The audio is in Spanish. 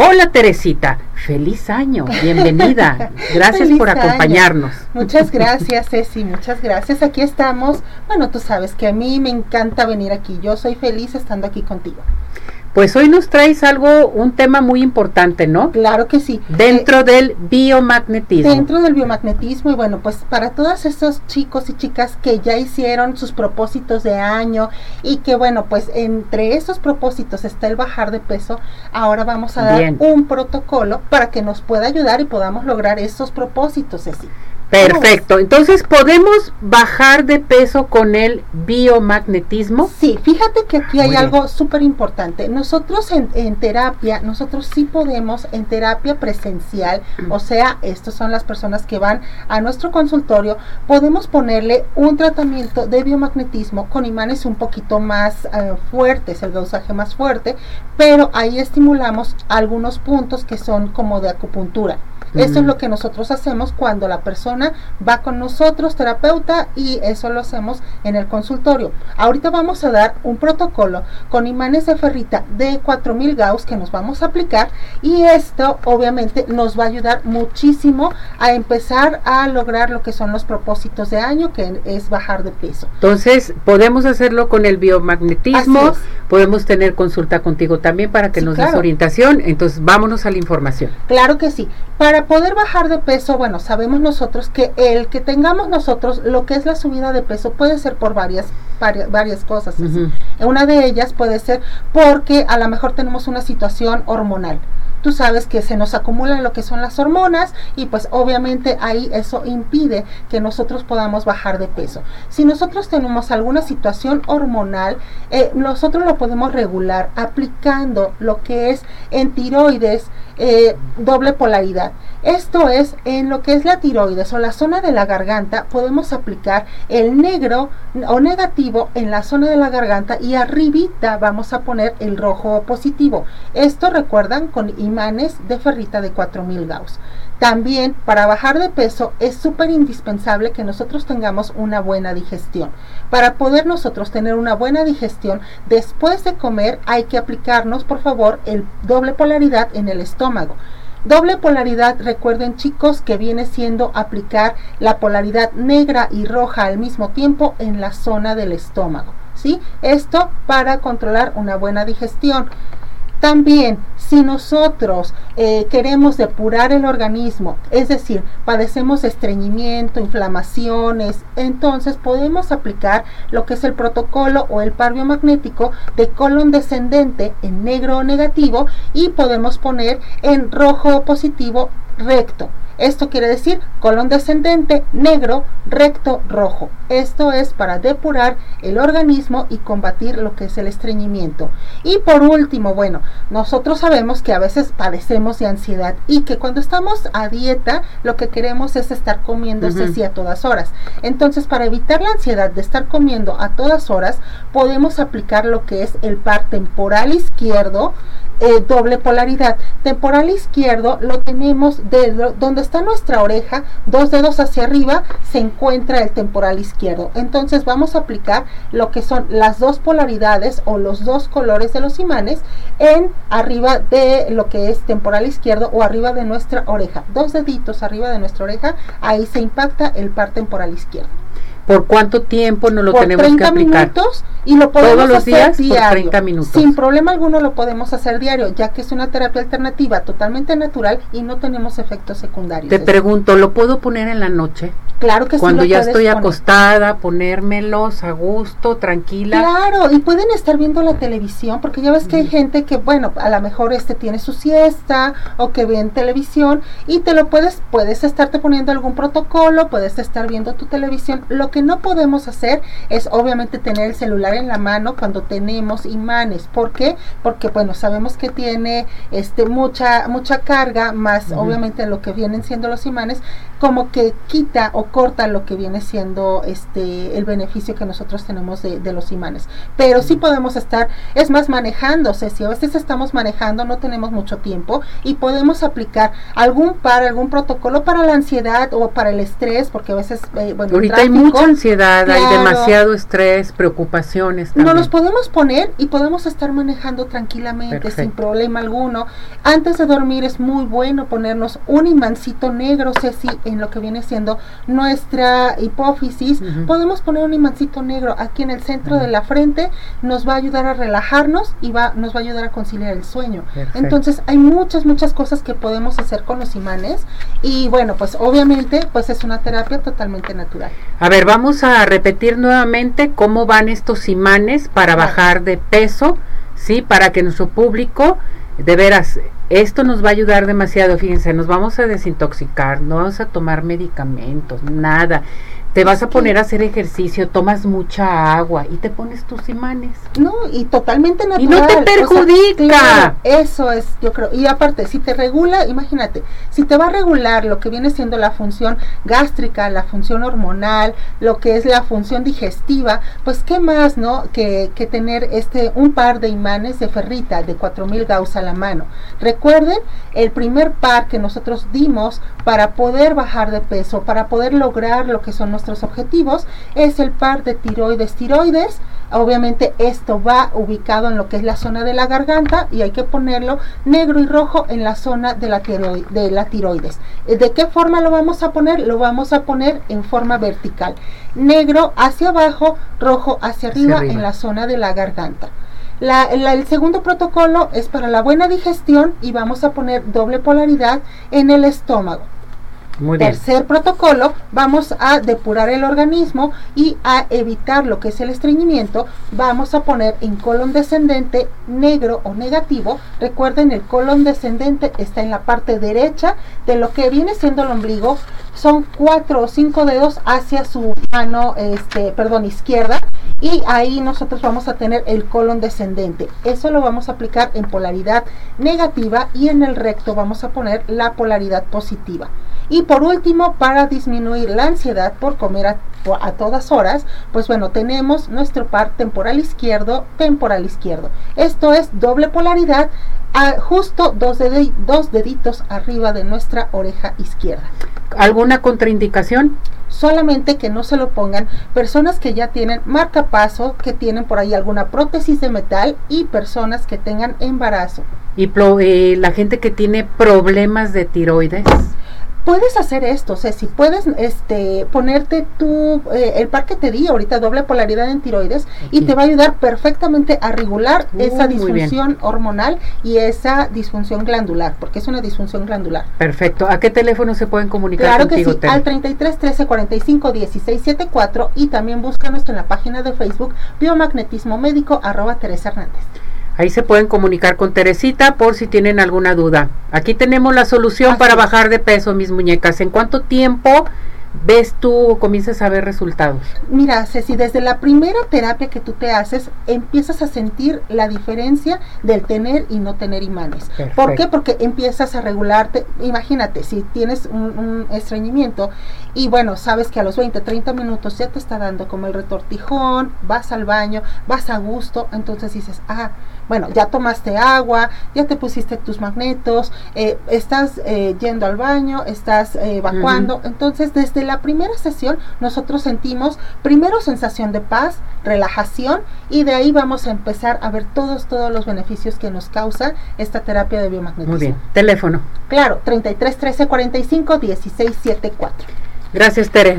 Hola Teresita, feliz año, bienvenida. Gracias por acompañarnos. Muchas gracias Ceci, muchas gracias. Aquí estamos. Bueno, tú sabes que a mí me encanta venir aquí. Yo soy feliz estando aquí contigo. Pues hoy nos traes algo, un tema muy importante, ¿no? Claro que sí. Dentro eh, del biomagnetismo. Dentro del biomagnetismo y bueno, pues para todos esos chicos y chicas que ya hicieron sus propósitos de año y que bueno, pues entre esos propósitos está el bajar de peso, ahora vamos a dar un protocolo para que nos pueda ayudar y podamos lograr esos propósitos, así. Perfecto. Entonces, ¿podemos bajar de peso con el biomagnetismo? Sí, fíjate que aquí hay algo súper importante. Nosotros en, terapia, nosotros sí podemos en terapia presencial, mm. o sea, estas son las personas que van a nuestro consultorio, podemos ponerle un tratamiento de biomagnetismo con imanes un poquito más eh, fuertes, el gausaje más fuerte, pero ahí estimulamos algunos puntos que son como de acupuntura. Eso es lo que nosotros hacemos cuando la persona va con nosotros, terapeuta, y eso lo hacemos en el consultorio. Ahorita vamos a dar un protocolo con imanes de ferrita de 4000 Gauss que nos vamos a aplicar y esto obviamente nos va a ayudar muchísimo a empezar a lograr lo que son los propósitos de año, que es bajar de peso. Entonces, podemos hacerlo con el biomagnetismo, podemos tener consulta contigo también para que nos des orientación, entonces vámonos a la información. Claro que sí. Para poder bajar de peso, bueno, sabemos nosotros que el que tengamos nosotros lo que es la subida de peso puede ser por varias varias, cosas. Una de ellas puede ser porque a lo mejor tenemos una situación hormonal tú sabes que se nos acumulan lo que son las hormonas y pues obviamente ahí eso impide que nosotros podamos bajar de peso. Si nosotros tenemos alguna situación hormonal, eh, nosotros lo podemos regular aplicando lo que es en tiroides eh, doble polaridad. Esto es en lo que es la tiroides o la zona de la garganta, podemos aplicar el negro o negativo en la zona de la garganta y arribita vamos a poner el rojo positivo. Esto recuerdan con imanes de ferrita de 4000 Gauss. También para bajar de peso es súper indispensable que nosotros tengamos una buena digestión. Para poder nosotros tener una buena digestión, después de comer hay que aplicarnos, por favor, el doble polaridad en el estómago. Doble polaridad, recuerden chicos, que viene siendo aplicar la polaridad negra y roja al mismo tiempo en la zona del estómago. ¿sí? Esto para controlar una buena digestión. También, si nosotros eh, queremos depurar el organismo, es decir, padecemos estreñimiento, inflamaciones, entonces podemos aplicar lo que es el protocolo o el par biomagnético de colon descendente en negro o negativo y podemos poner en rojo positivo recto. Esto quiere decir colon descendente, negro, recto, rojo. Esto es para depurar el organismo y combatir lo que es el estreñimiento. Y por último, bueno, nosotros sabemos que a veces padecemos de ansiedad y que cuando estamos a dieta lo que queremos es estar comiendo así a todas horas. Entonces, para evitar la ansiedad de estar comiendo a todas horas, podemos aplicar lo que es el par temporal izquierdo, eh, doble polaridad. Temporal izquierdo lo tenemos de donde está nuestra oreja, dos dedos hacia arriba, se encuentra el temporal izquierdo. Entonces vamos a aplicar lo que son las dos polaridades o los dos colores de los imanes en arriba de lo que es temporal izquierdo o arriba de nuestra oreja. Dos deditos arriba de nuestra oreja, ahí se impacta el par temporal izquierdo. ¿Por cuánto tiempo no lo tenemos que aplicar? minutos y lo podemos Todos los hacer días diario. Por 30 minutos. Sin problema alguno lo podemos hacer diario, ya que es una terapia alternativa totalmente natural y no tenemos efectos secundarios. Te pregunto, ¿lo puedo poner en la noche? Claro que Cuando sí. Ya estoy acostada, ponérmelos a gusto, tranquila. Claro, y pueden estar viendo la televisión, porque ya ves que hay gente que, bueno, a lo mejor este tiene su siesta o que ve en televisión y te lo puedes, puedes estarte poniendo algún protocolo, puedes estar viendo tu televisión. Lo que no podemos hacer es obviamente tener el celular en la mano cuando tenemos imanes. ¿Por qué? Porque, bueno, sabemos que tiene este mucha mucha carga, más obviamente lo que vienen siendo los imanes, como que quita o corta lo que viene siendo este el beneficio que nosotros tenemos de, de los imanes. Pero sí podemos estar, es más, manejándose, si a veces estamos manejando, no tenemos mucho tiempo y podemos aplicar algún par, algún protocolo para la ansiedad o para el estrés, porque a veces, eh, bueno, ahorita hay mucha ansiedad, hay demasiado estrés, preocupaciones. No los podemos poner y podemos estar manejando tranquilamente, sin problema alguno. Antes de dormir es muy bueno ponernos un imancito negro, Ceci, en lo que viene siendo nuestra hipófisis. Podemos poner un imancito negro aquí en el centro de la frente, nos va a ayudar a relajarnos y va, nos va a ayudar a conciliar el sueño. Entonces hay muchas, muchas cosas que podemos hacer con los imanes y bueno, pues obviamente pues es una terapia totalmente natural. A ver, vamos a repetir nuevamente cómo van estos imanes para bajar de peso, ¿sí? Para que nuestro público, de veras, esto nos va a ayudar demasiado, fíjense, nos vamos a desintoxicar, no vamos a tomar medicamentos, nada te vas a poner a hacer ejercicio, tomas mucha agua y te pones tus imanes. No, y totalmente natural. Y no te perjudica. eso es, yo creo. Y aparte, si te regula, imagínate, si te va a regular lo que viene siendo la función gástrica, la función hormonal, lo que es la función digestiva, pues qué más, ¿no? Que, que tener este un par de imanes de ferrita de 4000 Gauss a la mano. Recuerden, el primer par que nosotros dimos para poder bajar de peso, para poder lograr lo que son nuestros objetivos es el par de tiroides tiroides. Obviamente esto va ubicado en lo que es la zona de la garganta y hay que ponerlo negro y rojo en la zona de la, de la tiroides. ¿De qué forma lo vamos a poner? Lo vamos a poner en forma vertical. Negro hacia abajo, rojo hacia arriba, en la zona de la garganta. el segundo protocolo es para la buena digestión y vamos a poner doble polaridad en el estómago. Tercer protocolo, vamos a depurar el organismo y a evitar lo que es el estreñimiento. Vamos a poner en colon descendente negro o negativo. Recuerden, el colon descendente está en la parte derecha de lo que viene siendo el ombligo. Son cuatro o cinco dedos hacia su mano, este, perdón, izquierda. Y ahí nosotros vamos a tener el colon descendente. Eso lo vamos a aplicar en polaridad negativa y en el recto vamos a poner la polaridad positiva. Y por último, para disminuir la ansiedad por comer a, todas horas, pues bueno, tenemos nuestro par temporal izquierdo, temporal izquierdo. Esto es doble polaridad, justo dos, dos deditos arriba de nuestra oreja izquierda. ¿Alguna contraindicación? solamente que no se lo pongan personas que ya tienen marcapaso, que tienen por ahí alguna prótesis de metal y personas que tengan embarazo. ¿Y eh, la gente que tiene problemas de tiroides? Puedes hacer esto, o sea, si puedes este, ponerte tu, eh, el par que te di ahorita, doble polaridad en tiroides, y te va a ayudar perfectamente a regular esa disfunción hormonal y esa disfunción glandular, porque es una disfunción glandular. Perfecto. ¿A qué teléfono se pueden comunicar claro que sí, al 33 13 45 16 74 y también búscanos en la página de Facebook Biomagnetismo Médico arroba Teresa Hernández. Ahí se pueden comunicar con Teresita por si tienen alguna duda. Aquí tenemos la solución para bajar de peso, mis muñecas. ¿En cuánto tiempo ves tú o comienzas a ver resultados? Mira, Ceci, desde la primera terapia que tú te haces, empiezas a sentir la diferencia del tener y no tener imanes. ¿Por qué? Porque empiezas a regularte. Imagínate, si tienes un, estreñimiento y bueno, sabes que a los 20, 30 minutos ya te está dando como el retortijón, vas al baño, vas a gusto, entonces dices, ah, bueno, ya tomaste agua, ya te pusiste tus magnetos, eh, estás eh, yendo al baño, estás eh, evacuando. Entonces, desde la primera sesión, nosotros sentimos primero sensación de paz, relajación, y de ahí vamos a empezar a ver todos, todos los beneficios que nos causa esta terapia de biomagnetismo. Muy bien. Teléfono. Claro, 33 13 45 16 74. Gracias, Tere.